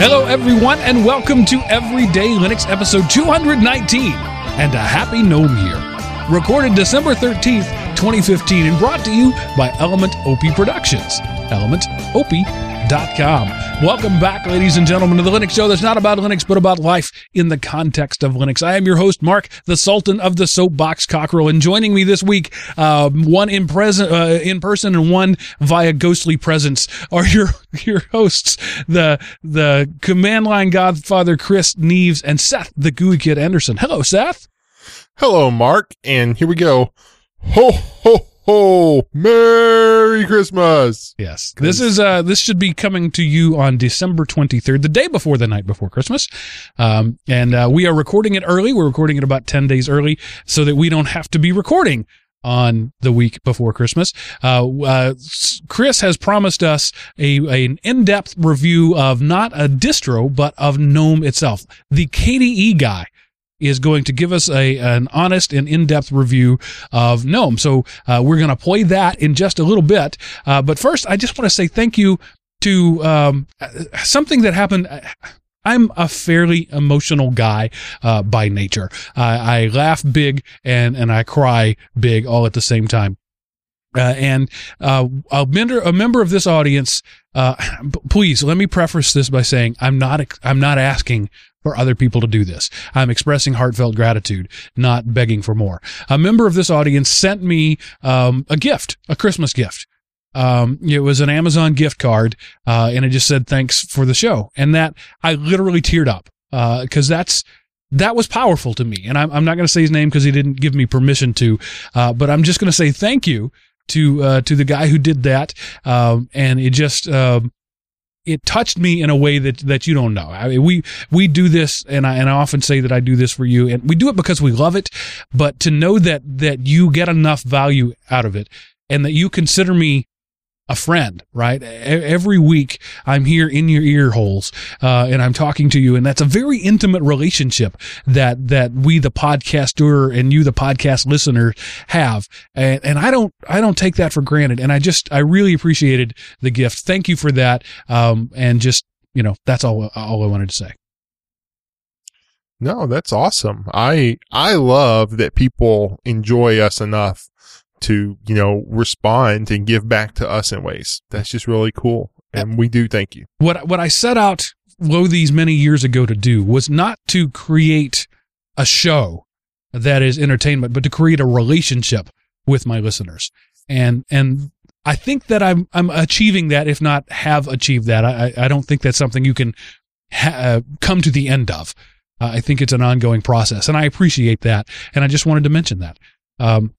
Hello, everyone, and welcome to Everyday Linux episode 219 and a happy gnome year. Recorded December 13th, 2015, and brought to you by Element OP Productions. ElementOP.com. Welcome back, ladies and gentlemen, to the Linux show that's not about Linux, but about life in the context of Linux. I am your host, Mark, the Sultan of the Soapbox Cockerel, and joining me this week, uh, one in present, uh, in person and one via ghostly presence, are your your hosts, the the command line godfather Chris Neves and Seth, the GUI Kid Anderson. Hello, Seth. Hello, Mark, and here we go. Ho ho ho! Merry Christmas! Yes, this is uh this should be coming to you on December twenty third, the day before the night before Christmas, um, and uh, we are recording it early. We're recording it about ten days early, so that we don't have to be recording on the week before Christmas. Uh, uh, Chris has promised us a, a an in-depth review of not a distro, but of GNOME itself. The KDE guy is going to give us a an honest and in-depth review of GNOME. So uh, we're going to play that in just a little bit. Uh, but first, I just want to say thank you to um, something that happened. I'm a fairly emotional guy uh, by nature. I laugh big and and I cry big all at the same time. Uh, and uh, a member a member of this audience, uh, please let me preface this by saying I'm not I'm not asking for other people to do this. I'm expressing heartfelt gratitude, not begging for more. A member of this audience sent me um, a gift, a Christmas gift. Um, it was an Amazon gift card, uh, and it just said thanks for the show, and that I literally teared up because uh, that's that was powerful to me. And I'm, I'm not going to say his name because he didn't give me permission to, uh, but I'm just going to say thank you to uh, to the guy who did that, um, and it just um, it touched me in a way that that you don't know. I mean, we we do this, and I and I often say that I do this for you, and we do it because we love it. But to know that that you get enough value out of it, and that you consider me a friend, right? Every week I'm here in your ear holes, uh, and I'm talking to you, and that's a very intimate relationship that that we, the podcaster, and you, the podcast listener, have, and and I don't I don't take that for granted, and I just I really appreciated the gift. Thank you for that, um, and just you know that's all all I wanted to say. No, that's awesome. I I love that people enjoy us enough to, you know, respond and give back to us in ways. That's just really cool. And we do thank you. What, what I set out lo these many years ago to do was not to create a show that is entertainment, but to create a relationship with my listeners. And, and I think that I'm, I'm achieving that, if not have achieved that. I, I don't think that's something you can ha- uh, come to the end of. Uh, I think it's an ongoing process and I appreciate that. And I just wanted to mention that. Um,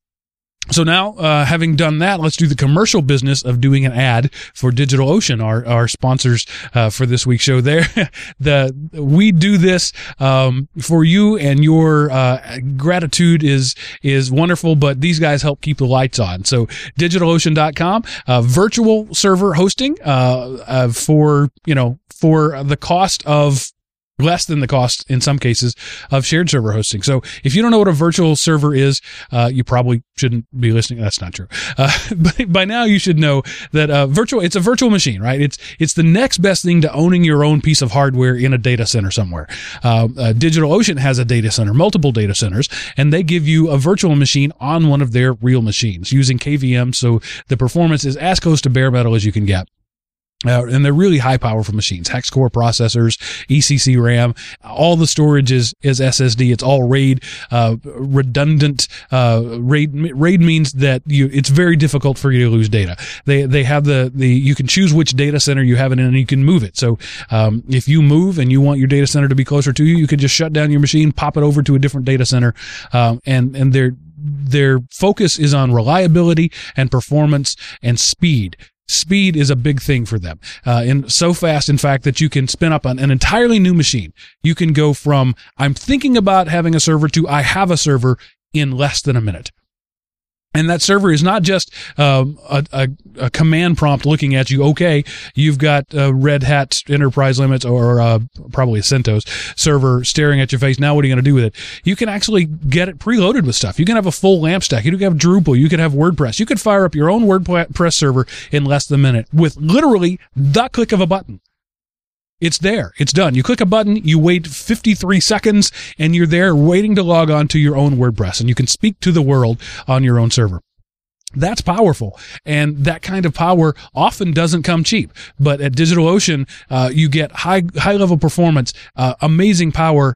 so now, uh, having done that, let's do the commercial business of doing an ad for DigitalOcean, our our sponsors uh, for this week's show. There, the we do this um, for you, and your uh, gratitude is is wonderful. But these guys help keep the lights on. So, DigitalOcean.com, uh, virtual server hosting uh, uh, for you know for the cost of less than the cost in some cases of shared server hosting. So if you don't know what a virtual server is, uh, you probably shouldn't be listening. That's not true. Uh, but by now you should know that uh, virtual it's a virtual machine, right? It's it's the next best thing to owning your own piece of hardware in a data center somewhere. Uh, uh, DigitalOcean has a data center, multiple data centers, and they give you a virtual machine on one of their real machines using KVM, so the performance is as close to bare metal as you can get. Uh, and they're really high powerful machines, hex core processors, ECC RAM, all the storage is, is SSD. It's all RAID, uh, redundant, uh, RAID, RAID means that you, it's very difficult for you to lose data. They, they have the, the, you can choose which data center you have it in and you can move it. So, um, if you move and you want your data center to be closer to you, you can just shut down your machine, pop it over to a different data center, um, and, and they're, their focus is on reliability and performance and speed speed is a big thing for them. Uh, and so fast, in fact, that you can spin up an, an entirely new machine. You can go from I'm thinking about having a server to I have a server in less than a minute. And that server is not just um, a, a, a, command prompt looking at you. Okay, you've got uh, Red Hat Enterprise Linux or uh, probably a CentOS server staring at your face. Now, what are you going to do with it? You can actually get it preloaded with stuff. You can have a full LAMP stack. You can have Drupal. You can have WordPress. You could fire up your own WordPress server in less than a minute with literally the click of a button. It's there. It's done. You click a button, you wait 53 seconds, and you're there waiting to log on to your own WordPress, and you can speak to the world on your own server. That's powerful. And that kind of power often doesn't come cheap. But at DigitalOcean, uh, you get high, high level performance, uh, amazing power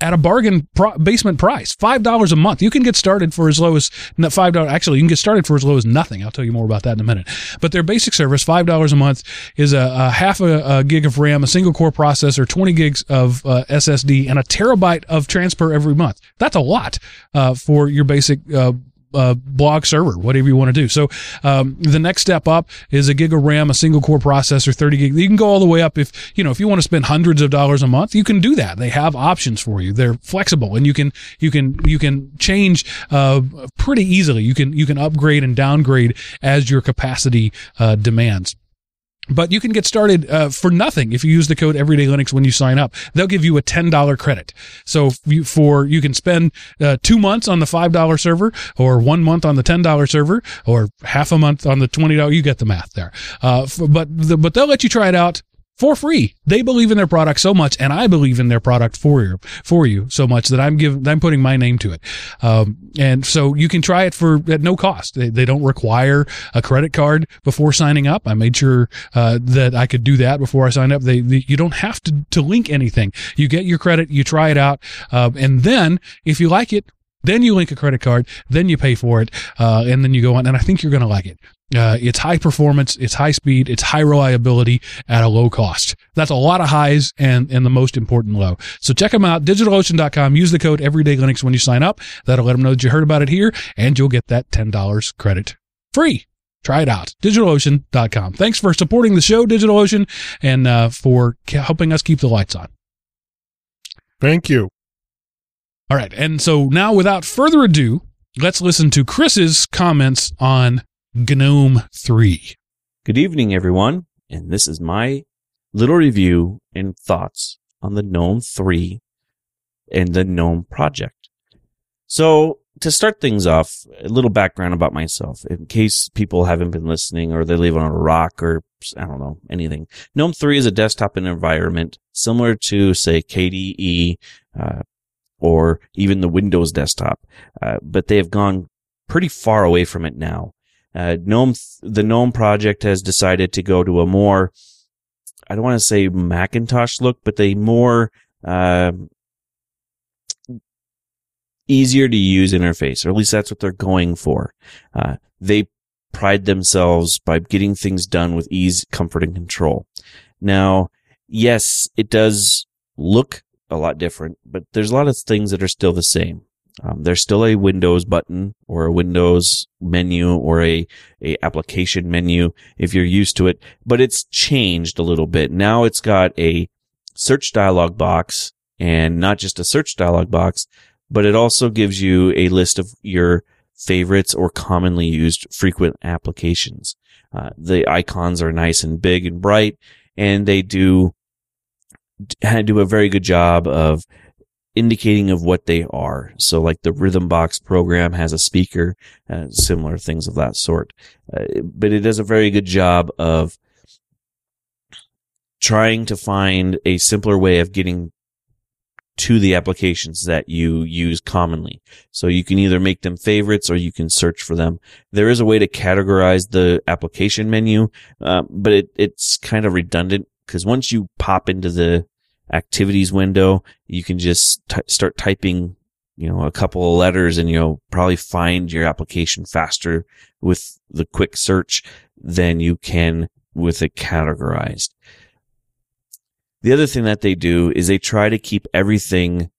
at a bargain pro- basement price, $5 a month. You can get started for as low as $5. Actually, you can get started for as low as nothing. I'll tell you more about that in a minute. But their basic service, $5 a month, is a, a half a, a, gig of RAM, a single core processor, 20 gigs of uh, SSD, and a terabyte of transfer every month. That's a lot uh, for your basic uh, uh, blog server, whatever you want to do. So um, the next step up is a gig of RAM, a single core processor, 30 gig. You can go all the way up if you know if you want to spend hundreds of dollars a month, you can do that. They have options for you. They're flexible, and you can you can you can change uh, pretty easily. You can you can upgrade and downgrade as your capacity uh, demands. But you can get started uh, for nothing if you use the code Everyday Linux when you sign up. They'll give you a ten dollar credit. So you, for you can spend uh, two months on the five dollar server, or one month on the ten dollar server, or half a month on the twenty dollar. You get the math there. Uh, but the, but they'll let you try it out for free. They believe in their product so much, and I believe in their product for you, for you so much that I'm giving, I'm putting my name to it. Um, and so you can try it for at no cost. They, they don't require a credit card before signing up. I made sure uh, that I could do that before I signed up. They, they, you don't have to to link anything. You get your credit, you try it out, uh, and then if you like it, then you link a credit card, then you pay for it, uh, and then you go on. And I think you're going to like it. Uh, it's high performance, it's high speed, it's high reliability at a low cost. That's a lot of highs and, and the most important low. So check them out, digitalocean.com. Use the code everydaylinux when you sign up. That'll let them know that you heard about it here and you'll get that $10 credit free. Try it out. DigitalOcean.com. Thanks for supporting the show, DigitalOcean, and uh, for helping us keep the lights on. Thank you. All right. And so now, without further ado, let's listen to Chris's comments on GNOME 3. Good evening, everyone, and this is my little review and thoughts on the GNOME 3 and the GNOME project. So, to start things off, a little background about myself, in case people haven't been listening or they live on a rock or I don't know, anything. GNOME 3 is a desktop environment similar to, say, KDE, uh, or even the Windows desktop, uh, but they have gone pretty far away from it now. Uh, GNOME, the GNOME project has decided to go to a more, I don't want to say Macintosh look, but a more, uh, easier to use interface, or at least that's what they're going for. Uh, they pride themselves by getting things done with ease, comfort, and control. Now, yes, it does look a lot different, but there's a lot of things that are still the same. Um, there's still a Windows button or a Windows menu or a, a application menu if you're used to it, but it's changed a little bit. Now it's got a search dialog box and not just a search dialog box, but it also gives you a list of your favorites or commonly used frequent applications. Uh, the icons are nice and big and bright and they do do a very good job of indicating of what they are. So like the Rhythmbox program has a speaker, uh, similar things of that sort. Uh, but it does a very good job of trying to find a simpler way of getting to the applications that you use commonly. So you can either make them favorites or you can search for them. There is a way to categorize the application menu, uh, but it, it's kind of redundant because once you pop into the activities window, you can just t- start typing, you know, a couple of letters and you'll probably find your application faster with the quick search than you can with it categorized. The other thing that they do is they try to keep everything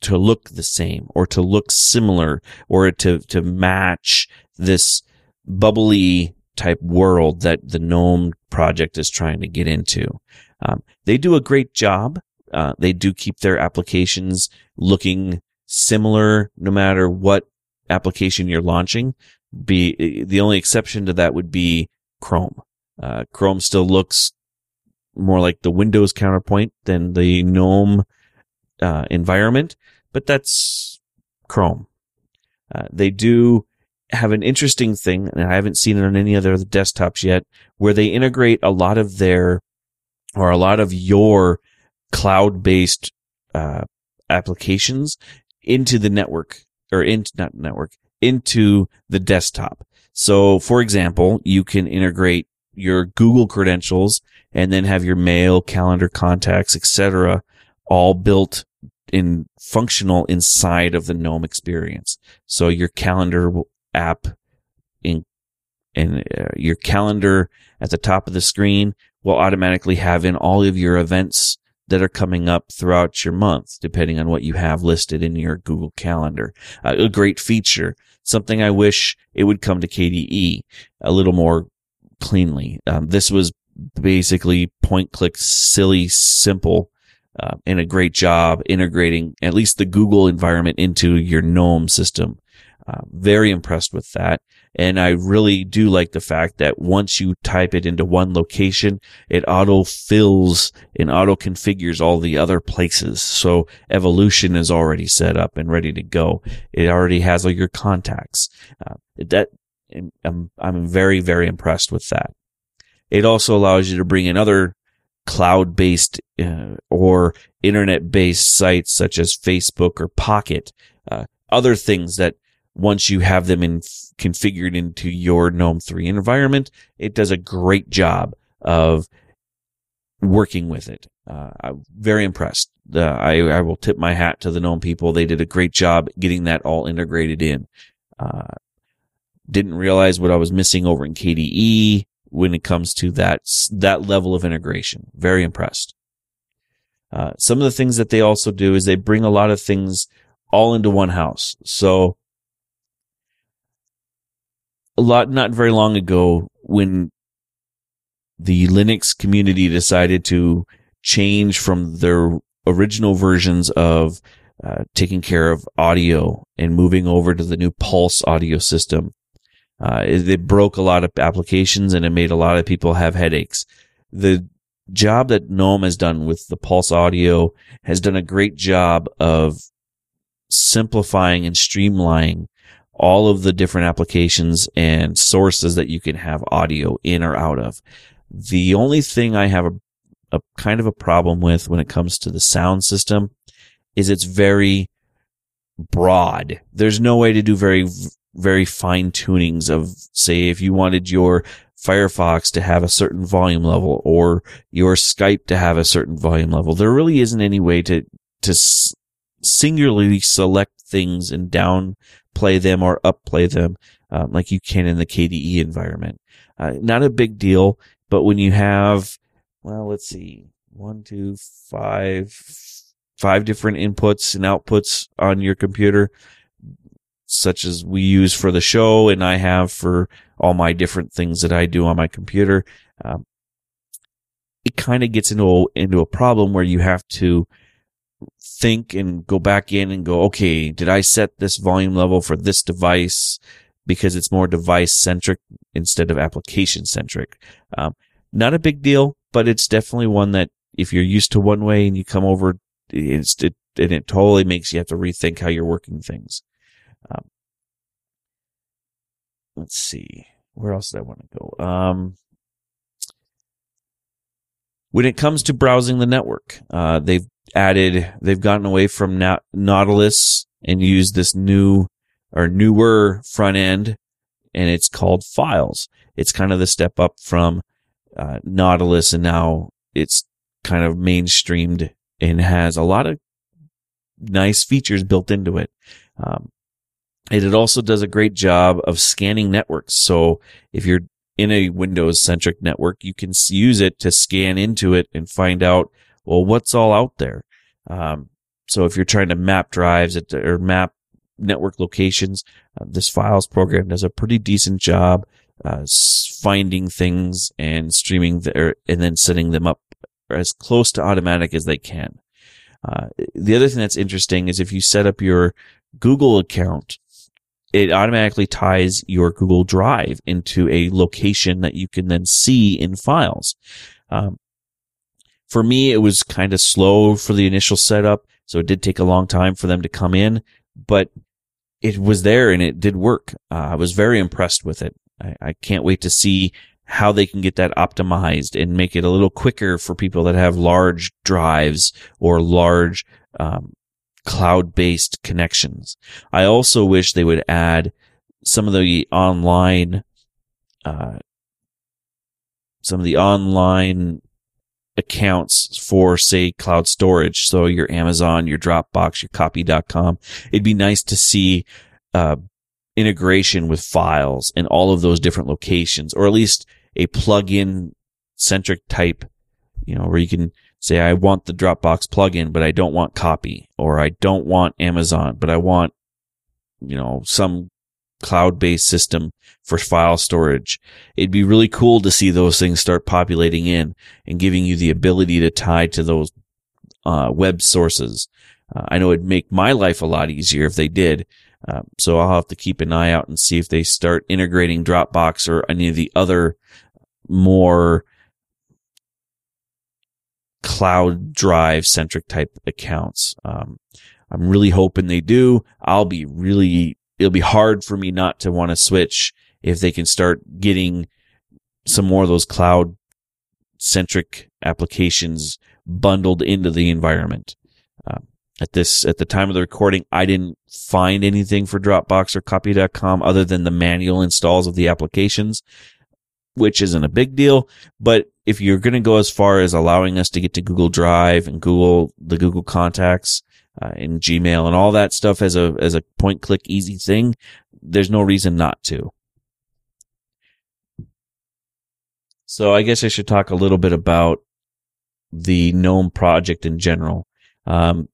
to look the same or to look similar or to, to match this bubbly type world that the GNOME project is trying to get into. Um, they do a great job. Uh, they do keep their applications looking similar no matter what application you're launching. Be the only exception to that would be Chrome. Uh, Chrome still looks more like the Windows counterpoint than the GNOME uh, environment, but that's Chrome. Uh, they do have an interesting thing, and I haven't seen it on any other desktops yet, where they integrate a lot of their or a lot of your cloud based uh, applications into the network or into not network into the desktop. So, for example, you can integrate your Google credentials and then have your mail, calendar, contacts, etc., all built in functional inside of the GNOME experience. So your calendar app in and uh, your calendar at the top of the screen will automatically have in all of your events that are coming up throughout your month, depending on what you have listed in your Google Calendar. Uh, a great feature, something I wish it would come to KDE a little more cleanly. Um, this was basically point click, silly, simple, uh, and a great job integrating at least the Google environment into your GNOME system. Uh, very impressed with that. And I really do like the fact that once you type it into one location, it auto fills and auto configures all the other places. So evolution is already set up and ready to go. It already has all your contacts. Uh, that I'm, I'm very, very impressed with that. It also allows you to bring in other cloud based uh, or internet based sites such as Facebook or Pocket, uh, other things that once you have them in configured into your GNOME 3 environment, it does a great job of working with it. Uh, I'm very impressed. Uh, I, I will tip my hat to the GNOME people. They did a great job getting that all integrated in. Uh, didn't realize what I was missing over in KDE when it comes to that that level of integration. Very impressed. Uh, some of the things that they also do is they bring a lot of things all into one house. So a lot not very long ago when the Linux community decided to change from their original versions of uh, taking care of audio and moving over to the new Pulse audio system. Uh, it, it, broke a lot of applications and it made a lot of people have headaches. The job that GNOME has done with the Pulse audio has done a great job of simplifying and streamlining all of the different applications and sources that you can have audio in or out of. The only thing I have a, a kind of a problem with when it comes to the sound system is it's very broad. There's no way to do very, very fine tunings of, say, if you wanted your Firefox to have a certain volume level or your Skype to have a certain volume level. There really isn't any way to, to singularly select things and down play them or upplay them um, like you can in the KDE environment. Uh, not a big deal, but when you have, well, let's see, one, two, five, five different inputs and outputs on your computer, such as we use for the show and I have for all my different things that I do on my computer. Um, it kind of gets into a, into a problem where you have to think and go back in and go, okay, did I set this volume level for this device because it's more device centric instead of application centric? Um, not a big deal, but it's definitely one that if you're used to one way and you come over, it's, it, and it totally makes you have to rethink how you're working things. Um, let's see. Where else did I want to go? Um, when it comes to browsing the network, uh, they've added, they've gotten away from Na- Nautilus and used this new or newer front end, and it's called Files. It's kind of the step up from uh, Nautilus, and now it's kind of mainstreamed and has a lot of nice features built into it. Um, and it also does a great job of scanning networks. So if you're in a Windows centric network, you can use it to scan into it and find out, well, what's all out there. Um, so if you're trying to map drives or map network locations, uh, this files program does a pretty decent job uh, finding things and streaming there and then setting them up as close to automatic as they can. Uh, the other thing that's interesting is if you set up your Google account it automatically ties your Google Drive into a location that you can then see in files. Um, for me, it was kind of slow for the initial setup, so it did take a long time for them to come in, but it was there and it did work. Uh, I was very impressed with it. I, I, can't wait to see how they can get that optimized and make it a little quicker for people that have large drives or large um, cloud-based connections. I also wish they would add some of the online, uh, some of the online accounts for say cloud storage. So your Amazon, your Dropbox, your copy.com. It'd be nice to see, uh, integration with files in all of those different locations, or at least a plugin centric type, you know, where you can say, I want the Dropbox plugin, but I don't want copy, or I don't want Amazon, but I want, you know, some cloud based system for file storage. It'd be really cool to see those things start populating in and giving you the ability to tie to those uh, web sources. Uh, I know it'd make my life a lot easier if they did. Uh, so I'll have to keep an eye out and see if they start integrating Dropbox or any of the other more cloud drive centric type accounts. Um, I'm really hoping they do. I'll be really, it'll be hard for me not to want to switch if they can start getting some more of those cloud centric applications bundled into the environment. Um, at this, at the time of the recording, I didn't find anything for Dropbox or copy.com other than the manual installs of the applications which isn't a big deal. But if you're going to go as far as allowing us to get to Google Drive and Google, the Google contacts, uh, and Gmail and all that stuff as a, as a point click easy thing, there's no reason not to. So I guess I should talk a little bit about the GNOME project in general. Um,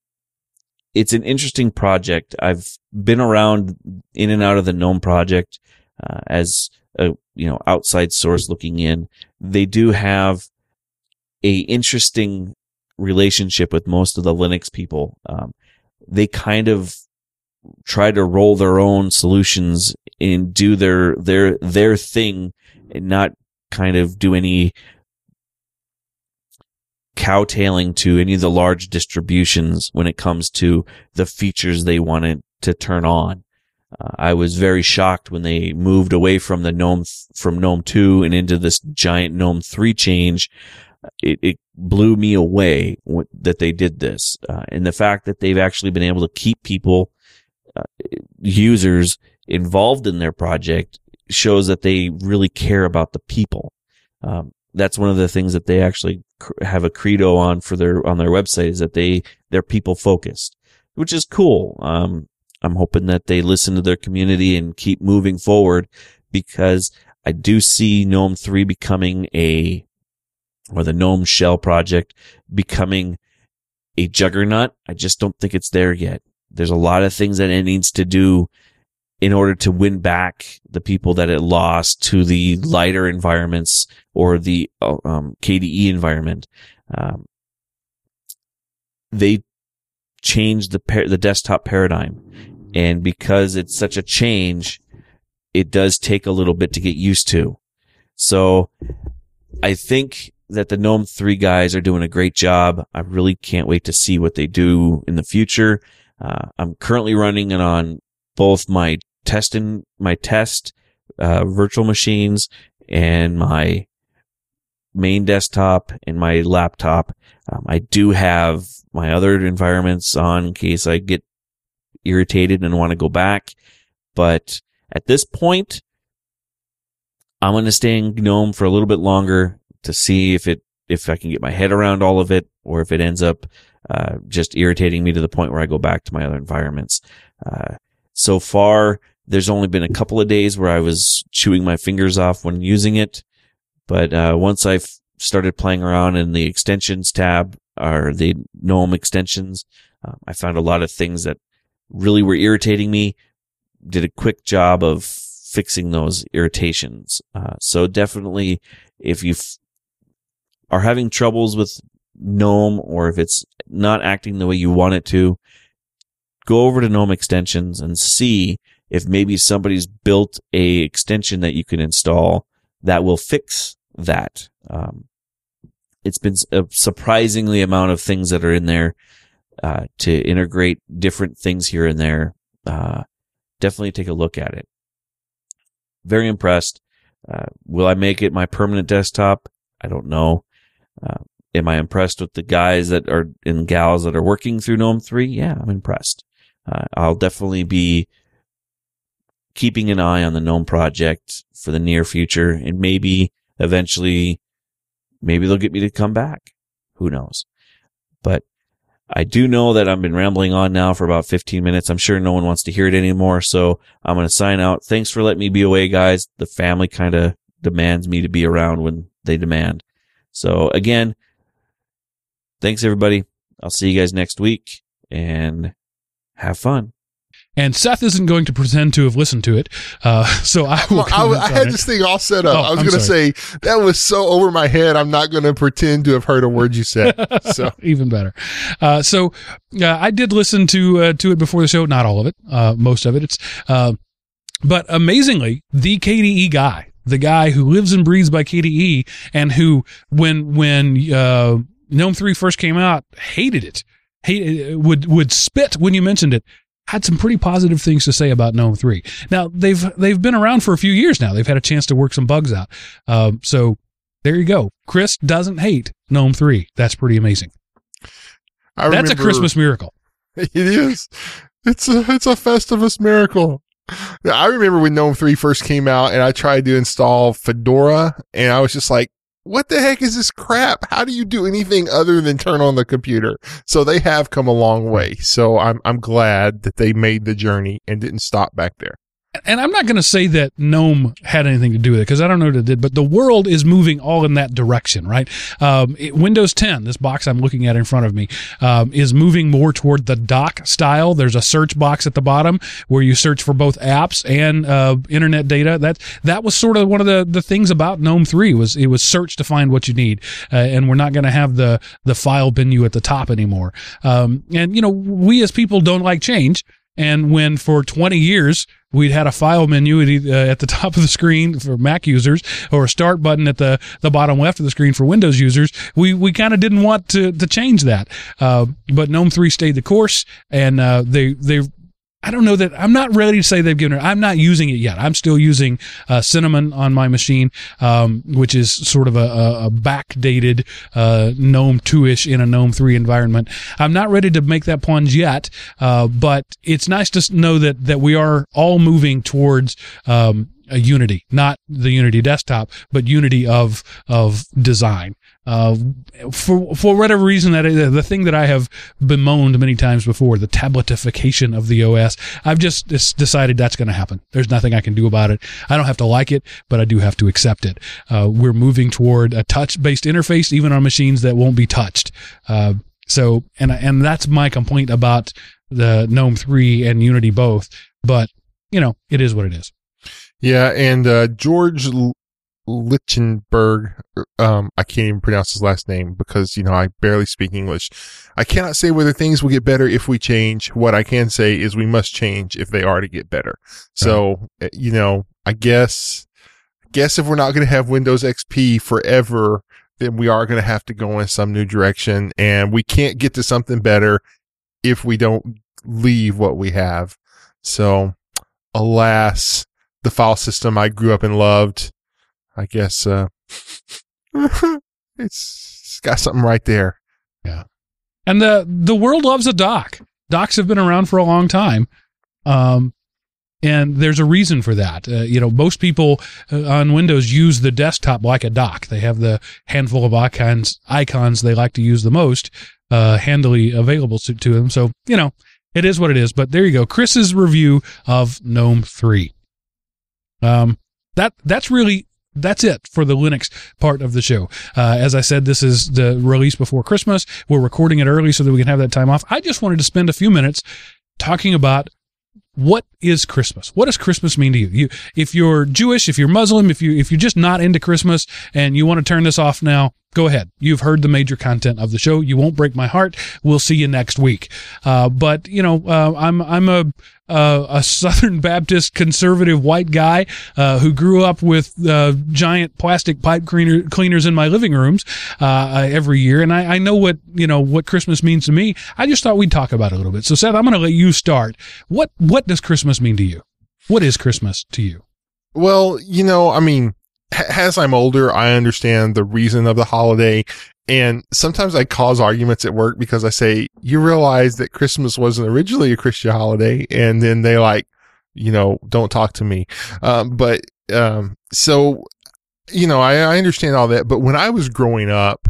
it's an interesting project. I've been around in and out of the GNOME project uh, as a you know outside source looking in. They do have a interesting relationship with most of the Linux people. Um, they kind of try to roll their own solutions and do their their their thing and not kind of do any cowtailing to any of the large distributions when it comes to the features they wanted to turn on. Uh, I was very shocked when they moved away from the GNOME, from GNOME 2 and into this giant GNOME 3 change. It, it blew me away that they did this. Uh, and the fact that they've actually been able to keep people, uh, users involved in their project shows that they really care about the people. Um, that's one of the things that they actually have a credo on for their on their website is that they they're people focused, which is cool. Um, I'm hoping that they listen to their community and keep moving forward because I do see GNOME 3 becoming a, or the GNOME Shell project becoming a juggernaut. I just don't think it's there yet. There's a lot of things that it needs to do in order to win back the people that it lost to the lighter environments or the um, KDE environment. Um, they changed the par- the desktop paradigm and because it's such a change, it does take a little bit to get used to. So I think that the GNOME 3 guys are doing a great job. I really can't wait to see what they do in the future. Uh, I'm currently running it on both my test and my test uh, virtual machines and my main desktop and my laptop. Um, I do have my other environments on in case I get irritated and want to go back. But at this point, I'm going to stay in GNOME for a little bit longer to see if it, if I can get my head around all of it or if it ends up, uh, just irritating me to the point where I go back to my other environments. Uh, so far, there's only been a couple of days where I was chewing my fingers off when using it. But, uh, once I've started playing around in the extensions tab or the GNOME extensions, uh, I found a lot of things that really were irritating me. Did a quick job of fixing those irritations. Uh, so definitely, if you f- are having troubles with GNOME or if it's not acting the way you want it to, go over to GNOME extensions and see if maybe somebody's built a extension that you can install that will fix that. Um, it's been a surprisingly amount of things that are in there uh, to integrate different things here and there. Uh, definitely take a look at it. Very impressed. Uh, will I make it my permanent desktop? I don't know. Uh, am I impressed with the guys that are and gals that are working through GNOME 3? Yeah, I'm impressed. Uh, I'll definitely be keeping an eye on the GNOME project for the near future and maybe eventually, maybe they'll get me to come back. Who knows? But I do know that I've been rambling on now for about 15 minutes. I'm sure no one wants to hear it anymore. So I'm going to sign out. Thanks for letting me be away, guys. The family kind of demands me to be around when they demand. So again, thanks everybody. I'll see you guys next week and have fun. And Seth isn't going to pretend to have listened to it, uh, so I will. Well, I, I had this thing all set up. Oh, I was going to say that was so over my head. I'm not going to pretend to have heard a word you said. So even better. Uh, so uh, I did listen to uh, to it before the show. Not all of it, uh, most of it. It's uh, but amazingly, the KDE guy, the guy who lives and breathes by KDE, and who when when uh, GNOME three first came out, hated it. Hate, would would spit when you mentioned it. Had some pretty positive things to say about GNOME three. Now they've they've been around for a few years now. They've had a chance to work some bugs out. Um, so there you go. Chris doesn't hate GNOME three. That's pretty amazing. I That's a Christmas miracle. It is. It's a it's a Festivus miracle. I remember when GNOME 3 first came out and I tried to install Fedora and I was just like, what the heck is this crap? How do you do anything other than turn on the computer? So they have come a long way. So I'm I'm glad that they made the journey and didn't stop back there. And I'm not going to say that GNOME had anything to do with it because I don't know that it did, but the world is moving all in that direction, right? Um, it- Windows 10, this box I'm looking at in front of me, um, is moving more toward the dock style. There's a search box at the bottom where you search for both apps and uh, internet data. That that was sort of one of the, the things about GNOME 3 was it was search to find what you need, uh, and we're not going to have the the file menu at the top anymore. Um, and you know, we as people don't like change. And when for 20 years we'd had a file menu at, uh, at the top of the screen for Mac users or a start button at the, the bottom left of the screen for Windows users, we, we kind of didn't want to, to change that. Uh, but GNOME 3 stayed the course and uh, they, they I don't know that I'm not ready to say they've given it. I'm not using it yet. I'm still using uh, Cinnamon on my machine, um, which is sort of a, a, a backdated uh, GNOME 2-ish in a GNOME 3 environment. I'm not ready to make that plunge yet, uh, but it's nice to know that that we are all moving towards um, a Unity, not the Unity desktop, but Unity of of design. Uh, for for whatever reason, that the thing that I have bemoaned many times before, the tabletification of the OS, I've just, decided that's going to happen. There's nothing I can do about it. I don't have to like it, but I do have to accept it. Uh, we're moving toward a touch-based interface, even on machines that won't be touched. Uh, so, and and that's my complaint about the GNOME 3 and Unity both. But you know, it is what it is. Yeah, and uh, George L- Lichtenberg, um, I can't even pronounce his last name because you know I barely speak English. I cannot say whether things will get better if we change. What I can say is we must change if they are to get better. So uh, you know, I guess, I guess if we're not going to have Windows XP forever, then we are going to have to go in some new direction, and we can't get to something better if we don't leave what we have. So, alas the file system I grew up and loved. I guess uh it's, it's got something right there. Yeah, and the the world loves a dock. Docks have been around for a long time, um, and there's a reason for that. Uh, you know, most people uh, on Windows use the desktop like a dock. They have the handful of icons icons they like to use the most uh, handily available to, to them. So you know, it is what it is. But there you go, Chris's review of GNOME three. Um, that that's really that's it for the Linux part of the show. Uh, as I said, this is the release before Christmas. We're recording it early so that we can have that time off. I just wanted to spend a few minutes talking about what is Christmas? What does Christmas mean to you? You, if you're Jewish, if you're Muslim, if you if you're just not into Christmas and you want to turn this off now, go ahead. You've heard the major content of the show. You won't break my heart. We'll see you next week. Uh, but you know, uh, I'm I'm a uh, a Southern Baptist conservative white guy uh, who grew up with uh, giant plastic pipe cleaner, cleaners in my living rooms uh, every year, and I, I know what you know what Christmas means to me. I just thought we'd talk about it a little bit. So, Seth, I'm going to let you start. What what does Christmas mean to you? What is Christmas to you? Well, you know, I mean, as I'm older, I understand the reason of the holiday. And sometimes I cause arguments at work because I say, you realize that Christmas wasn't originally a Christian holiday. And then they like, you know, don't talk to me. Um, but, um, so, you know, I, I understand all that. But when I was growing up,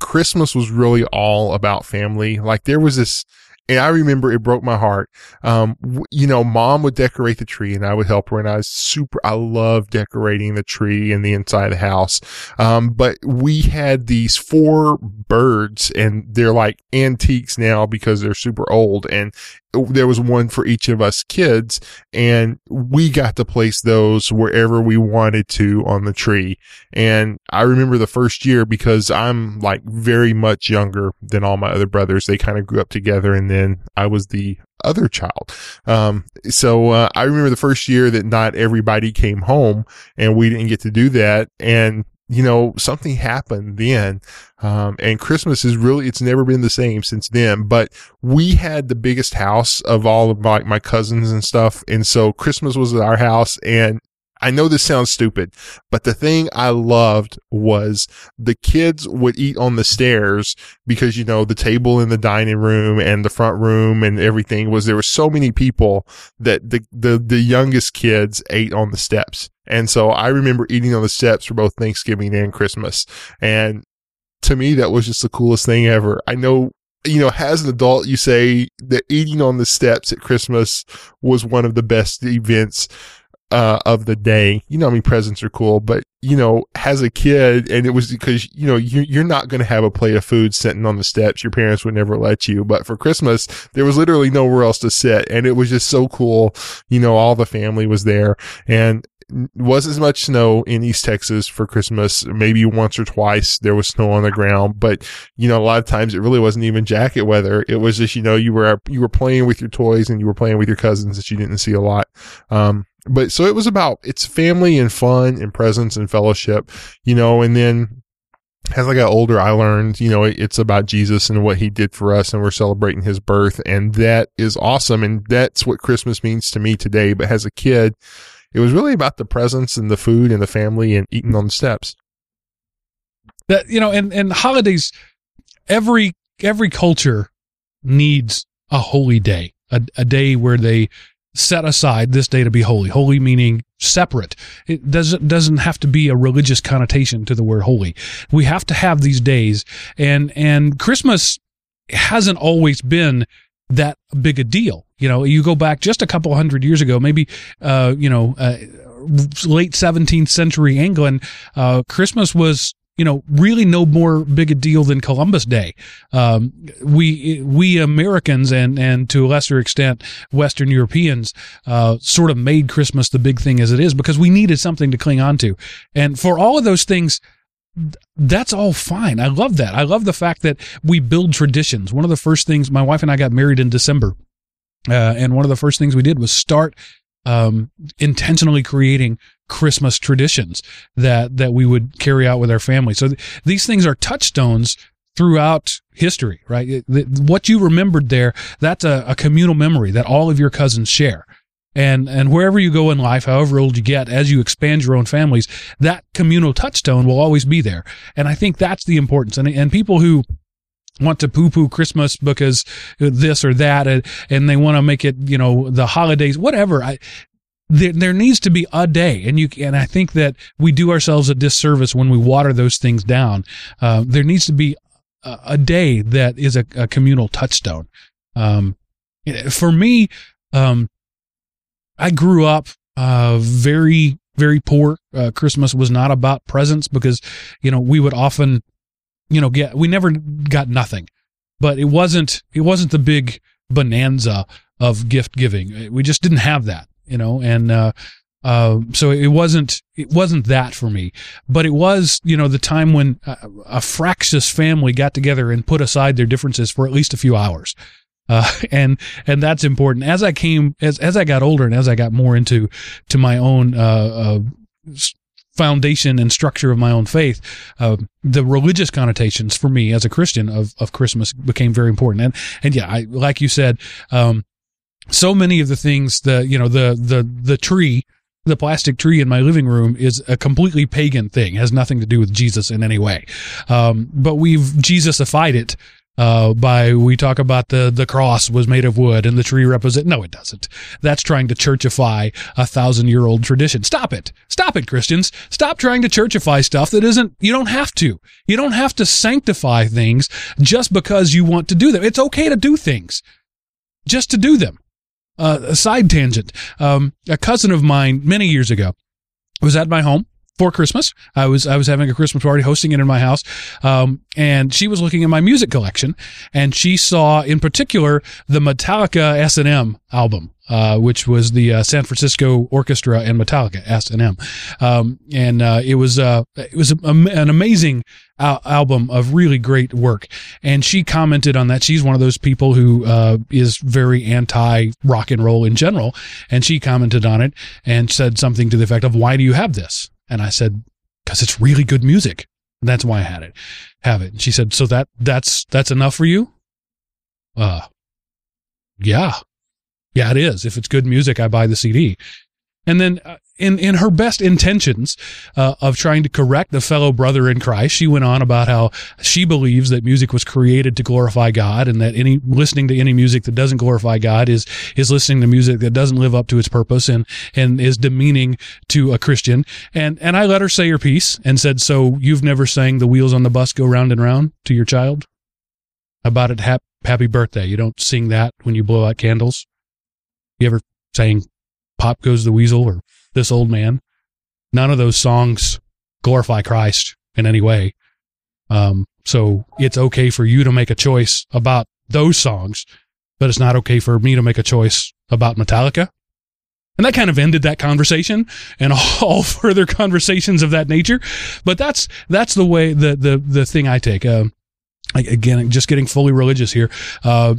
Christmas was really all about family. Like there was this, and I remember it broke my heart. Um, w- you know, mom would decorate the tree and I would help her and I was super, I love decorating the tree and the inside of the house. Um, but we had these four birds and they're like antiques now because they're super old and there was one for each of us kids and we got to place those wherever we wanted to on the tree. And I remember the first year because I'm like very much younger than all my other brothers. They kind of grew up together and then I was the other child. Um, so, uh, I remember the first year that not everybody came home and we didn't get to do that. And you know, something happened then. Um, and Christmas is really, it's never been the same since then, but we had the biggest house of all of my, my cousins and stuff. And so Christmas was at our house and I know this sounds stupid, but the thing I loved was the kids would eat on the stairs because, you know, the table in the dining room and the front room and everything was there were so many people that the, the, the youngest kids ate on the steps. And so I remember eating on the steps for both Thanksgiving and Christmas. And to me, that was just the coolest thing ever. I know you know, as an adult, you say that eating on the steps at Christmas was one of the best events uh, of the day. You know, I mean, presents are cool, but you know, as a kid, and it was because you know you, you're not going to have a plate of food sitting on the steps. Your parents would never let you. But for Christmas, there was literally nowhere else to sit, and it was just so cool. You know, all the family was there, and wasn't as much snow in East Texas for Christmas. Maybe once or twice there was snow on the ground, but you know, a lot of times it really wasn't even jacket weather. It was just, you know, you were, you were playing with your toys and you were playing with your cousins that you didn't see a lot. Um, but so it was about, it's family and fun and presents and fellowship, you know, and then as I got older, I learned, you know, it's about Jesus and what he did for us and we're celebrating his birth. And that is awesome. And that's what Christmas means to me today. But as a kid, it was really about the presents and the food and the family and eating on the steps. That you know, and and holidays, every every culture needs a holy day, a, a day where they set aside this day to be holy. Holy meaning separate. It doesn't doesn't have to be a religious connotation to the word holy. We have to have these days, and and Christmas hasn't always been that big a deal. You know, you go back just a couple hundred years ago, maybe, uh, you know, uh, late 17th century England, uh, Christmas was, you know, really no more big a deal than Columbus Day. Um, we, we Americans and, and to a lesser extent, Western Europeans, uh, sort of made Christmas the big thing as it is because we needed something to cling on to. And for all of those things, that's all fine. I love that. I love the fact that we build traditions. One of the first things my wife and I got married in December, uh, and one of the first things we did was start um, intentionally creating Christmas traditions that that we would carry out with our family. So th- these things are touchstones throughout history, right? What you remembered there, that's a, a communal memory that all of your cousins share and and wherever you go in life however old you get as you expand your own families that communal touchstone will always be there and i think that's the importance and and people who want to poo-poo christmas because this or that and, and they want to make it you know the holidays whatever i there, there needs to be a day and you and i think that we do ourselves a disservice when we water those things down uh, there needs to be a, a day that is a, a communal touchstone um, for me um, I grew up uh, very very poor. Uh, Christmas was not about presents because you know we would often you know get we never got nothing, but it wasn't it wasn't the big bonanza of gift giving. We just didn't have that, you know, and uh, uh, so it wasn't it wasn't that for me, but it was you know the time when a, a fractious family got together and put aside their differences for at least a few hours. Uh, and and that's important. As I came, as as I got older, and as I got more into to my own uh, uh, foundation and structure of my own faith, uh, the religious connotations for me as a Christian of of Christmas became very important. And and yeah, I like you said, um, so many of the things that you know the the the tree the plastic tree in my living room is a completely pagan thing, has nothing to do with Jesus in any way. Um, but we've Jesusified it uh, by we talk about the the cross was made of wood and the tree represent. No, it doesn't. That's trying to churchify a thousand year old tradition. Stop it. Stop it, Christians. Stop trying to churchify stuff that isn't. You don't have to. You don't have to sanctify things just because you want to do them. It's okay to do things, just to do them. Uh, a side tangent. Um, a cousin of mine many years ago was at my home for Christmas. I was I was having a Christmas party, hosting it in my house, um, and she was looking at my music collection, and she saw in particular the Metallica S and M album. Uh, which was the uh, San Francisco Orchestra and Metallica S and M, um, and uh, it was uh, it was a, an amazing al- album of really great work. And she commented on that. She's one of those people who uh, is very anti rock and roll in general, and she commented on it and said something to the effect of, "Why do you have this?" And I said, because it's really good music. And that's why I had it, have it. And she said, so that, that's, that's enough for you? Uh, yeah. Yeah, it is. If it's good music, I buy the CD. And then uh, in, in her best intentions uh, of trying to correct a fellow brother in Christ, she went on about how she believes that music was created to glorify God, and that any listening to any music that doesn't glorify God is is listening to music that doesn't live up to its purpose and and is demeaning to a Christian. And and I let her say her piece and said, "So you've never sang the wheels on the bus go round and round to your child about it? Hap- happy birthday. You don't sing that when you blow out candles. You ever sang Pop Goes the Weasel or This Old Man. None of those songs glorify Christ in any way. Um, so it's okay for you to make a choice about those songs, but it's not okay for me to make a choice about Metallica. And that kind of ended that conversation and all further conversations of that nature. But that's, that's the way, the, the, the thing I take. Uh, again, just getting fully religious here. Uh,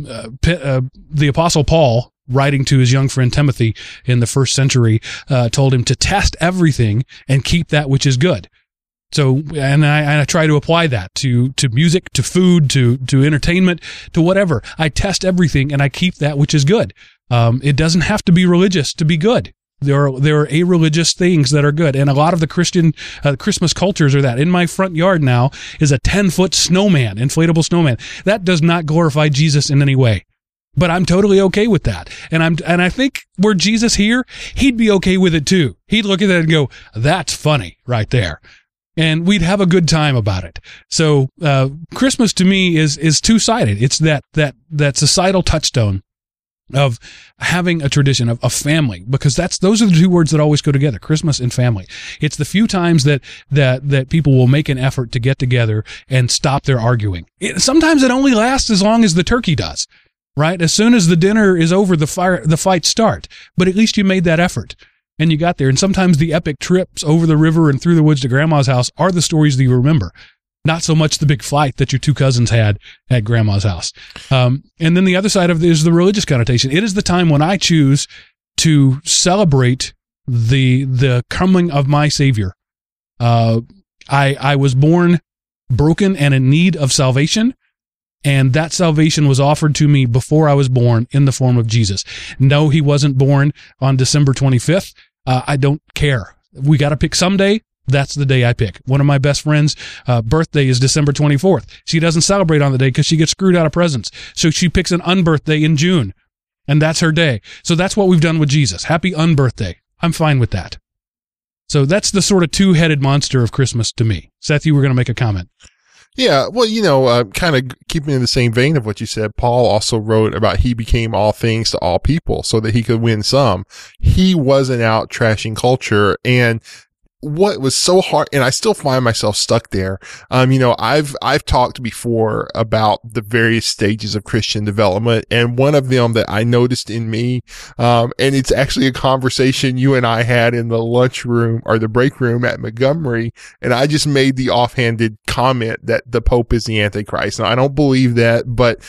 uh, the apostle Paul writing to his young friend Timothy in the first century, uh, told him to test everything and keep that which is good. So, and I, and I try to apply that to, to music, to food, to, to entertainment, to whatever. I test everything and I keep that which is good. Um, it doesn't have to be religious to be good. There are there are a religious things that are good, and a lot of the Christian uh, Christmas cultures are that. In my front yard now is a ten foot snowman, inflatable snowman. That does not glorify Jesus in any way but I'm totally okay with that. And I'm, and I think were Jesus here, he'd be okay with it too. He'd look at that and go, that's funny right there. And we'd have a good time about it. So, uh, Christmas to me is, is two sided. It's that, that, that societal touchstone of having a tradition of a family because that's those are the two words that always go together christmas and family it's the few times that that that people will make an effort to get together and stop their arguing it, sometimes it only lasts as long as the turkey does right? As soon as the dinner is over, the fire, the fights start. But at least you made that effort and you got there. And sometimes the epic trips over the river and through the woods to grandma's house are the stories that you remember. Not so much the big fight that your two cousins had at grandma's house. Um, and then the other side of it is the religious connotation. It is the time when I choose to celebrate the, the coming of my savior. Uh, I, I was born broken and in need of salvation and that salvation was offered to me before I was born in the form of Jesus. No, he wasn't born on December 25th. Uh, I don't care. We got to pick someday. That's the day I pick. One of my best friends' uh, birthday is December 24th. She doesn't celebrate on the day because she gets screwed out of presents. So she picks an unbirthday in June, and that's her day. So that's what we've done with Jesus. Happy unbirthday. I'm fine with that. So that's the sort of two headed monster of Christmas to me. Seth, you were going to make a comment. Yeah, well, you know, uh, kind of keeping in the same vein of what you said, Paul also wrote about he became all things to all people so that he could win some. He wasn't out trashing culture and what was so hard, and I still find myself stuck there. Um, you know, I've, I've talked before about the various stages of Christian development and one of them that I noticed in me, um, and it's actually a conversation you and I had in the lunchroom or the break room at Montgomery. And I just made the offhanded comment that the Pope is the Antichrist. Now, I don't believe that, but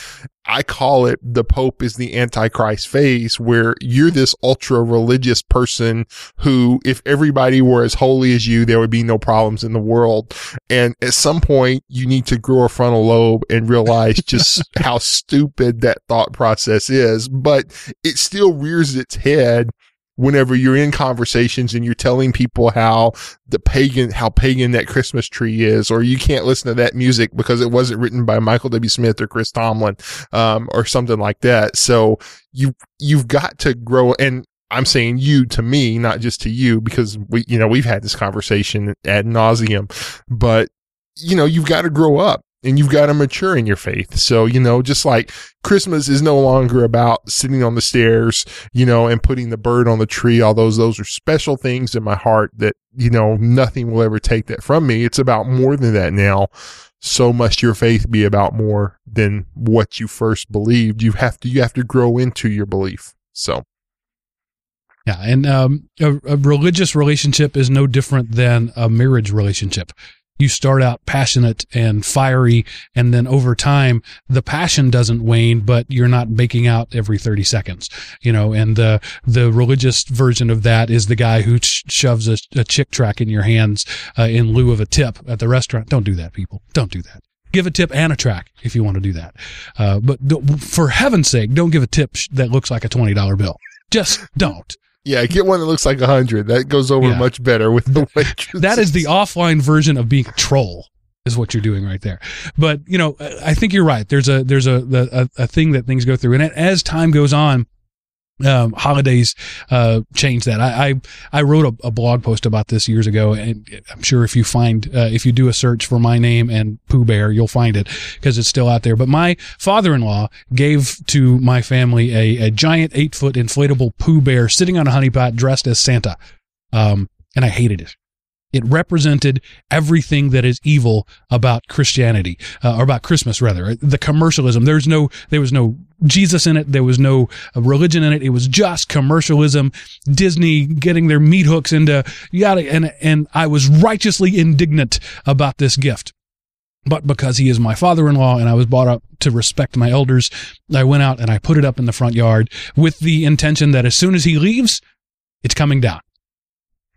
I call it the Pope is the Antichrist phase where you're this ultra religious person who, if everybody were as holy as you, there would be no problems in the world. And at some point you need to grow a frontal lobe and realize just how stupid that thought process is, but it still rears its head whenever you're in conversations and you're telling people how the pagan, how pagan that Christmas tree is, or you can't listen to that music because it wasn't written by Michael W. Smith or Chris Tomlin, um, or something like that. So you, you've got to grow and I'm saying you to me, not just to you, because we, you know, we've had this conversation ad nauseum, but you know, you've got to grow up and you've got to mature in your faith. So, you know, just like Christmas is no longer about sitting on the stairs, you know, and putting the bird on the tree. Although those those are special things in my heart that, you know, nothing will ever take that from me. It's about more than that now. So must your faith be about more than what you first believed. You have to, you have to grow into your belief. So. Yeah, and um, a, a religious relationship is no different than a marriage relationship you start out passionate and fiery and then over time the passion doesn't wane but you're not baking out every 30 seconds you know and the the religious version of that is the guy who sh- shoves a, a, Chick tract in your hands uh, in lieu of a tip at the restaurant. Don't do that people. Don't do that. Give a tip and a track if you want to do that. Uh, but for heaven's sake don't give a tip that looks like a $20 bill. Just don't yeah, get one that looks like a hundred. That goes over yeah. much better with the waitress. that is the offline version of being a troll. Is what you're doing right there. But you know, I think you're right. There's a there's a a, a thing that things go through, and as time goes on, um, holidays uh, change that. I, I, I wrote a, a, blog post about this years ago, and I'm sure if you find uh, if you do a search for my name and Pooh Bear, you'll find it because it's still out there. But my father-in-law gave to my family a, a giant eight foot inflatable Pooh Bear sitting on a honeypot dressed as Santa, um, and I hated it. It represented everything that is evil about Christianity, uh, or about Christmas rather. The commercialism. There's no, there was no Jesus in it. There was no religion in it. It was just commercialism. Disney getting their meat hooks into yada. And, and I was righteously indignant about this gift. But because he is my father-in-law and I was brought up to respect my elders, I went out and I put it up in the front yard with the intention that as soon as he leaves, it's coming down.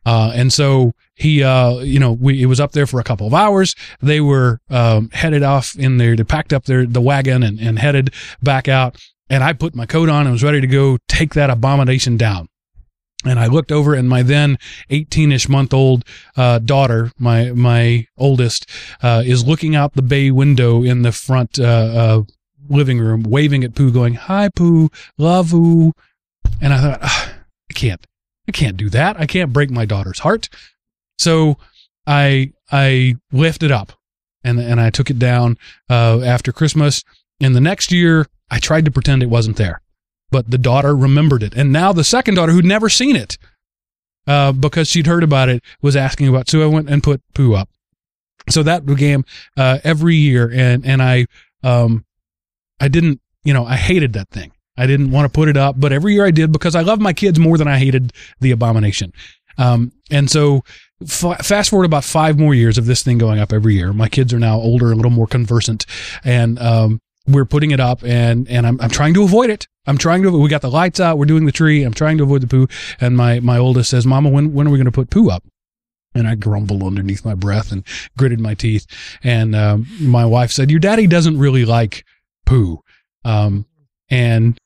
Uh, and so he, uh, you know, we, it was up there for a couple of hours. They were, um, headed off in there. They packed up their, the wagon and, and headed back out. And I put my coat on and was ready to go take that abomination down. And I looked over and my then 18 ish month old, uh, daughter, my, my oldest, uh, is looking out the bay window in the front, uh, uh living room, waving at Pooh, going, hi Pooh, love you. And I thought, I can't, I can't do that. I can't break my daughter's heart. So I I lifted up and and I took it down uh, after Christmas. And the next year, I tried to pretend it wasn't there, but the daughter remembered it. And now the second daughter, who'd never seen it, uh, because she'd heard about it, was asking about. It. So I went and put Pooh up. So that began uh, every year, and and I um I didn't you know I hated that thing. I didn't want to put it up, but every year I did because I love my kids more than I hated the abomination. Um, and so f- fast forward about five more years of this thing going up every year. My kids are now older, a little more conversant, and um, we're putting it up, and and I'm I'm trying to avoid it. I'm trying to. We got the lights out. We're doing the tree. I'm trying to avoid the Pooh. And my my oldest says, "Mama, when when are we going to put Pooh up?" And I grumbled underneath my breath and gritted my teeth. And um, my wife said, "Your daddy doesn't really like Pooh." Um, and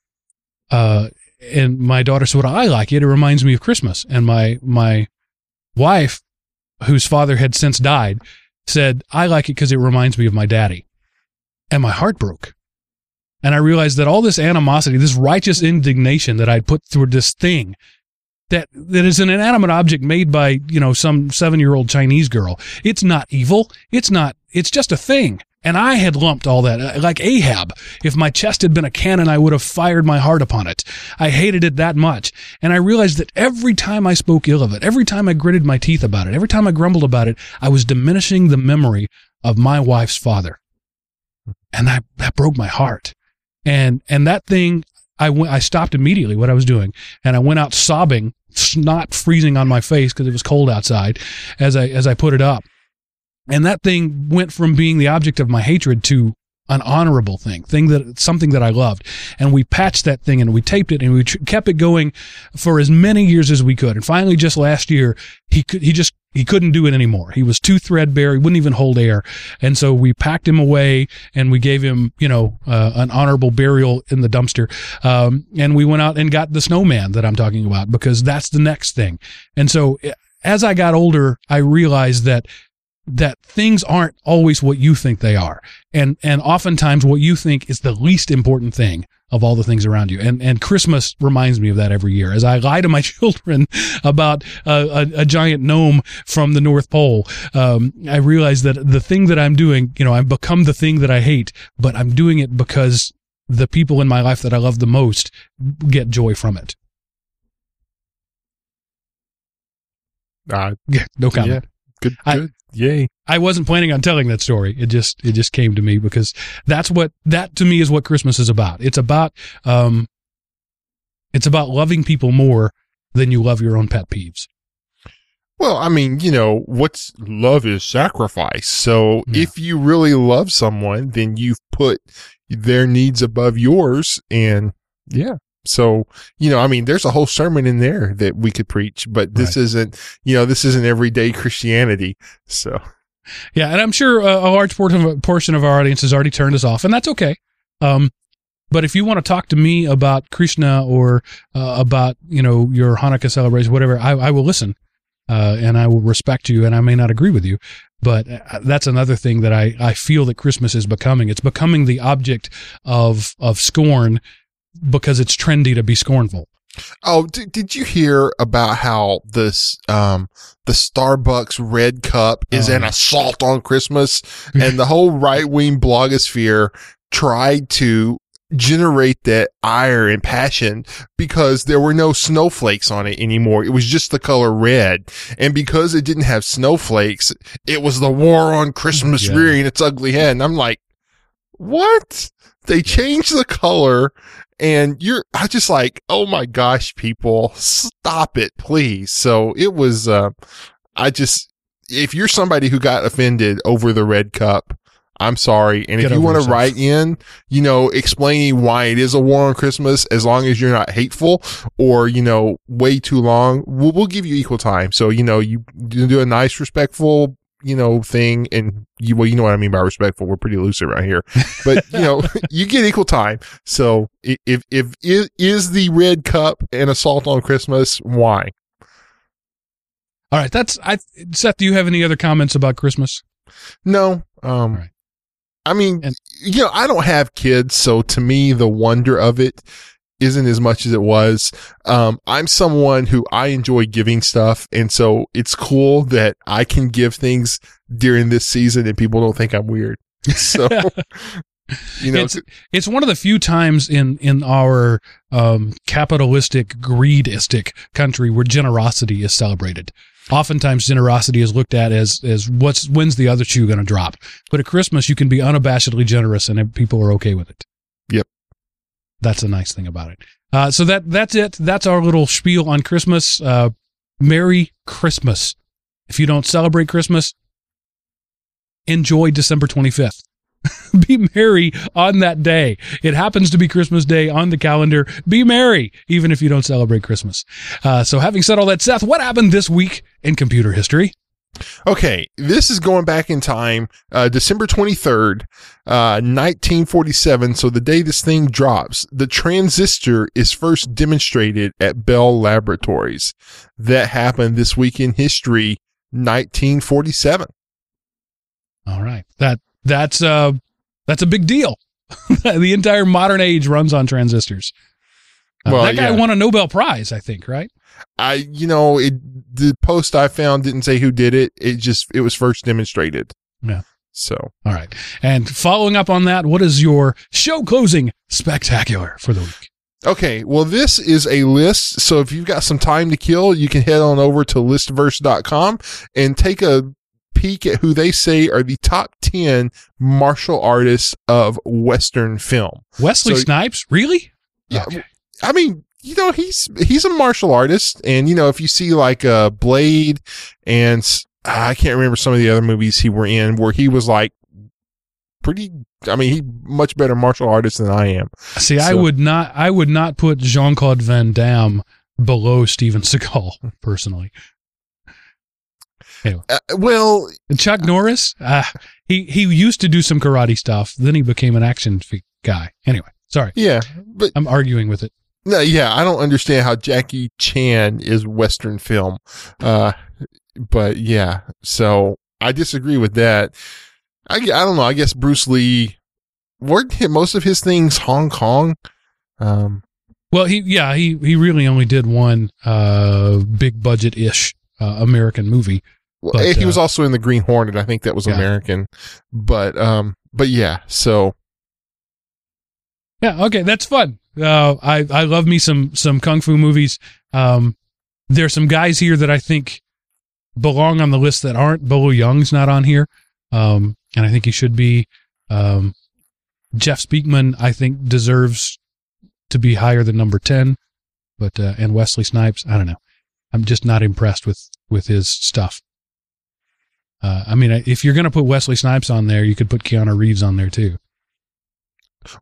uh, and my daughter said, "What I like it. It reminds me of Christmas." And my my wife, whose father had since died, said, "I like it because it reminds me of my daddy." And my heart broke. And I realized that all this animosity, this righteous indignation that I'd put through this thing, that that is an inanimate object made by you know some seven year old Chinese girl. It's not evil. It's not. It's just a thing. And I had lumped all that, uh, like Ahab. If my chest had been a cannon, I would have fired my heart upon it. I hated it that much. And I realized that every time I spoke ill of it, every time I gritted my teeth about it, every time I grumbled about it, I was diminishing the memory of my wife's father. And that, that broke my heart. And, and that thing, I went, I stopped immediately what I was doing and I went out sobbing, snot freezing on my face because it was cold outside as I, as I put it up. And that thing went from being the object of my hatred to an honorable thing, thing that something that I loved. And we patched that thing and we taped it and we kept it going for as many years as we could. And finally, just last year, he could, he just he couldn't do it anymore. He was too threadbare. He wouldn't even hold air. And so we packed him away and we gave him, you know, uh, an honorable burial in the dumpster. Um, and we went out and got the snowman that I'm talking about because that's the next thing. And so eh, as I got older, I realized that that things aren't always what you think they are. And and oftentimes what you think is the least important thing of all the things around you. And and Christmas reminds me of that every year. As I lie to my children about a, a, a giant gnome from the North Pole, um, I realize that the thing that I'm doing, you know, I've become the thing that I hate, but I'm doing it because the people in my life that I love the most get joy from it. Uh, Yeah, no comment. yeah, good, I- good, yay. I wasn't planning on telling that story. It just it just came to me because that's what that to me is what Christmas is about. It's about um it's about loving people more than you love your own pet peeves. Well, I mean, you know, what's love is sacrifice. So Yeah. if you really love someone, then you've put their needs above yours. And yeah. So, you know, I mean, there's a whole sermon in there that we could preach, but this isn't, you know, this isn't everyday Christianity. So, Yeah, and I'm sure a, a large portion of, our audience has already turned us off, and that's okay. Um, but if you want to talk to me about Krishna or uh, about you know your Hanukkah celebration, whatever, I, I will listen, uh, and I will respect you, and I may not agree with you, but uh, that's another thing that I, I feel that Christmas is becoming. It's becoming the object of of scorn because it's trendy to be scornful. oh, did, did you hear about how this, um, the Starbucks red cup is Oh, an assault on Christmas and the whole right wing blogosphere tried to generate that ire and passion because there were no snowflakes on it anymore. It was just the color red. And because it didn't have snowflakes, it was the war on Christmas Yeah. rearing its ugly head. And I'm like, what? They changed the color and you're, I just like, oh my gosh, people stop it, please. So it was, uh, I just, if you're somebody who got offended over the red cup, I'm sorry. And Get if you want to write in, you know, explaining why it is a war on Christmas, as long as you're not hateful or, you know, way too long, we'll, we'll give you equal time. So, you know, you, you do a nice, respectful, you know, thing. And you, well, you know what I mean by respectful. We're pretty loose around here, but you know, you get equal time. So if, if, is, is the red cup an assault on Christmas? Why? All right, that's I. Seth, do you have any other comments about Christmas? No. Um, Right. I mean, And- you know, I don't have kids, so to me, the wonder of it isn't as much as it was. Um, I'm someone who I enjoy giving stuff. And so it's cool that I can give things during this season and people don't think I'm weird. So, you know, it's it's one of the few times in in our um, capitalistic greedistic country where generosity is celebrated. Oftentimes, generosity is looked at as as what's when's the other shoe going to drop. But at Christmas, you can be unabashedly generous, and people are okay with it. That's a nice thing about it. Uh, so that that's it. That's our little spiel on Christmas. Uh, Merry Christmas. If you don't celebrate Christmas, enjoy December twenty fifth be merry on that day. It happens to be Christmas Day on the calendar. Be merry, even if you don't celebrate Christmas. Uh, so, having said all that, Seth, what happened this week in computer history? Okay, this is going back in time, uh, December 23rd, uh, 1947. So the day this thing drops, the transistor is first demonstrated at Bell Laboratories. That happened this week in history, 1947. All right, that that's uh that's a big deal. the entire modern age runs on transistors. Uh, Well, that guy yeah. won a Nobel Prize, I think, right? I, you know, it, the post I found didn't say who did it. It just, it was first demonstrated. Yeah. So All right. And following up on that, what is your show closing spectacular for the week? Okay, well, this is a list. So if you've got some time to kill, you can head on over to listverse.com and take a peek at who they say are the top 10 martial artists of Western film. Wesley So- Snipes, really? Yeah. Okay. I mean, you know, he's, he's a martial artist. And, you know, if you see like, uh, Blade and I can't remember some of the other movies he were in where he was like pretty, I mean, he much better martial artist than I am. See, I would not. I would not put Jean Claude Van Damme below Steven Seagal personally. Uh, well, And Chuck Norris, uh, he he used to do some karate stuff. Then he became an action guy. Anyway, sorry, yeah, but I'm arguing with it. No, yeah, I don't understand how Jackie Chan is Western film. Uh, but yeah, so I disagree with that. I, I don't know. I guess Bruce Lee, weren't most of his things Hong Kong? Um, Well, he yeah he he really only did one uh big budget ish uh, American movie. well, But, he was uh, also in the Green Hornet. I think that was Yeah. American, but, um, but yeah, so Yeah, okay, that's fun. Uh, I I love me some some kung fu movies. Um, there's some guys here that I think belong on the list that aren't. Bolo Yeung's not on here, um, and I think he should be. Um, Jeff Speakman, I think, deserves to be higher than number ten, but uh, and Wesley Snipes, I don't know. I'm just not impressed with with his stuff. Uh, I mean, if you're going to put Wesley Snipes on there, you could put Keanu Reeves on there too.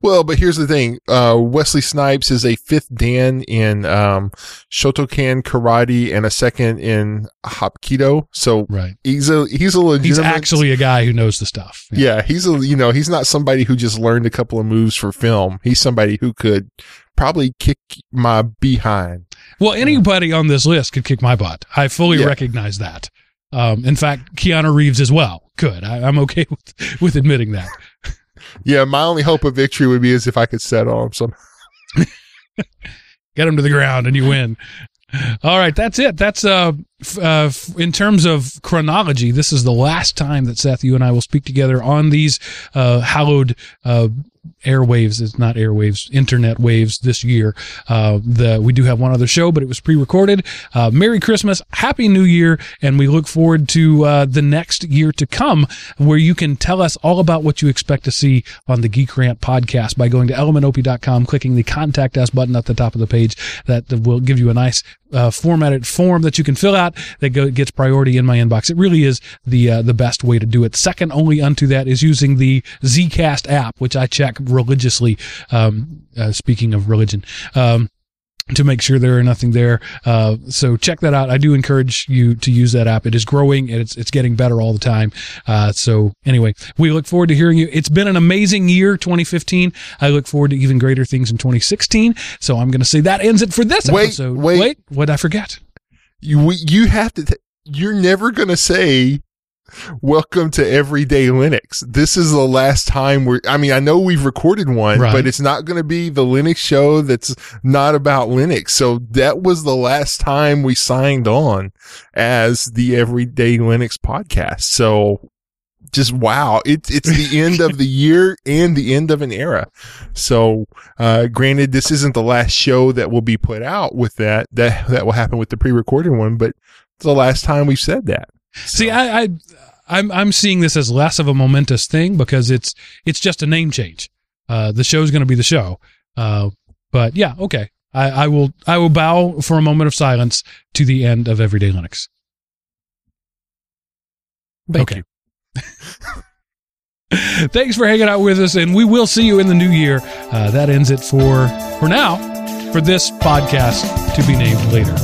Well, but here's the thing. Uh, Wesley Snipes is a fifth Dan in, um, Shotokan karate and a second in Hapkido. So Right. he's a, he's a legitimate. He's actually a guy who knows the stuff. yeah, he's a, you know, he's not somebody who just learned a couple of moves for film. He's somebody who could probably kick my behind. Well, anybody on this list could kick my butt. I fully Yeah. recognize that. Um, in fact, Keanu Reeves as well could. I, I'm okay with, with admitting that. Yeah, my only hope of victory would be as if I could set on him some. Get him to the ground and you win. All right, that's it. That's uh, uh, in terms of chronology. This is the last time that Seth, you and I will speak together on these uh, hallowed uh, airwaves. It's not airwaves, internet waves this year. Uh, the we do have one other show, but it was pre-recorded. Uh, Merry Christmas, Happy New Year, and we look forward to uh, the next year to come, where you can tell us all about what you expect to see on the Geek Rant podcast by going to elementop.com, clicking the Contact Us button at the top of the page. That will give you a nice uh, formatted form that you can fill out that go, gets priority in my inbox. It really is the uh, the best way to do it. Second only unto that is using the Zcast app, which I check religiously. Um, uh, speaking of religion. Um, to make sure there are nothing there. Uh, so check that out. I do encourage you to use that app. It is growing and it's, it's getting better all the time. Uh, so anyway, we look forward to hearing you. It's been an amazing year, 2015. I look forward to even greater things in 2016. So I'm going to say that ends it for this Wait, episode. wait. wait, what did I forget? You, you have to, you're never going to say, welcome to everyday Linux. This is the last time we're, I mean, I know we've recorded one, Right. but it's not going to be the Linux show that's not about Linux. So that was the last time we signed on as the everyday Linux podcast. So just wow. It's, it's the end of the year and the end of an era. So, uh, granted, this isn't the last show that will be put out with that. That, that will happen with the pre-recorded one, but it's the last time we've said that. See, I, I, I'm, I'm seeing this as less of a momentous thing because it's, it's just a name change. Uh, the show's going to be the show. Uh, but yeah, okay. I, I will, I will bow for a moment of silence to the end of Everyday Linux. Thank Okay. you. Thanks for hanging out with us, and we will see you in the new year. Uh, that ends it for for now for this podcast to be named later.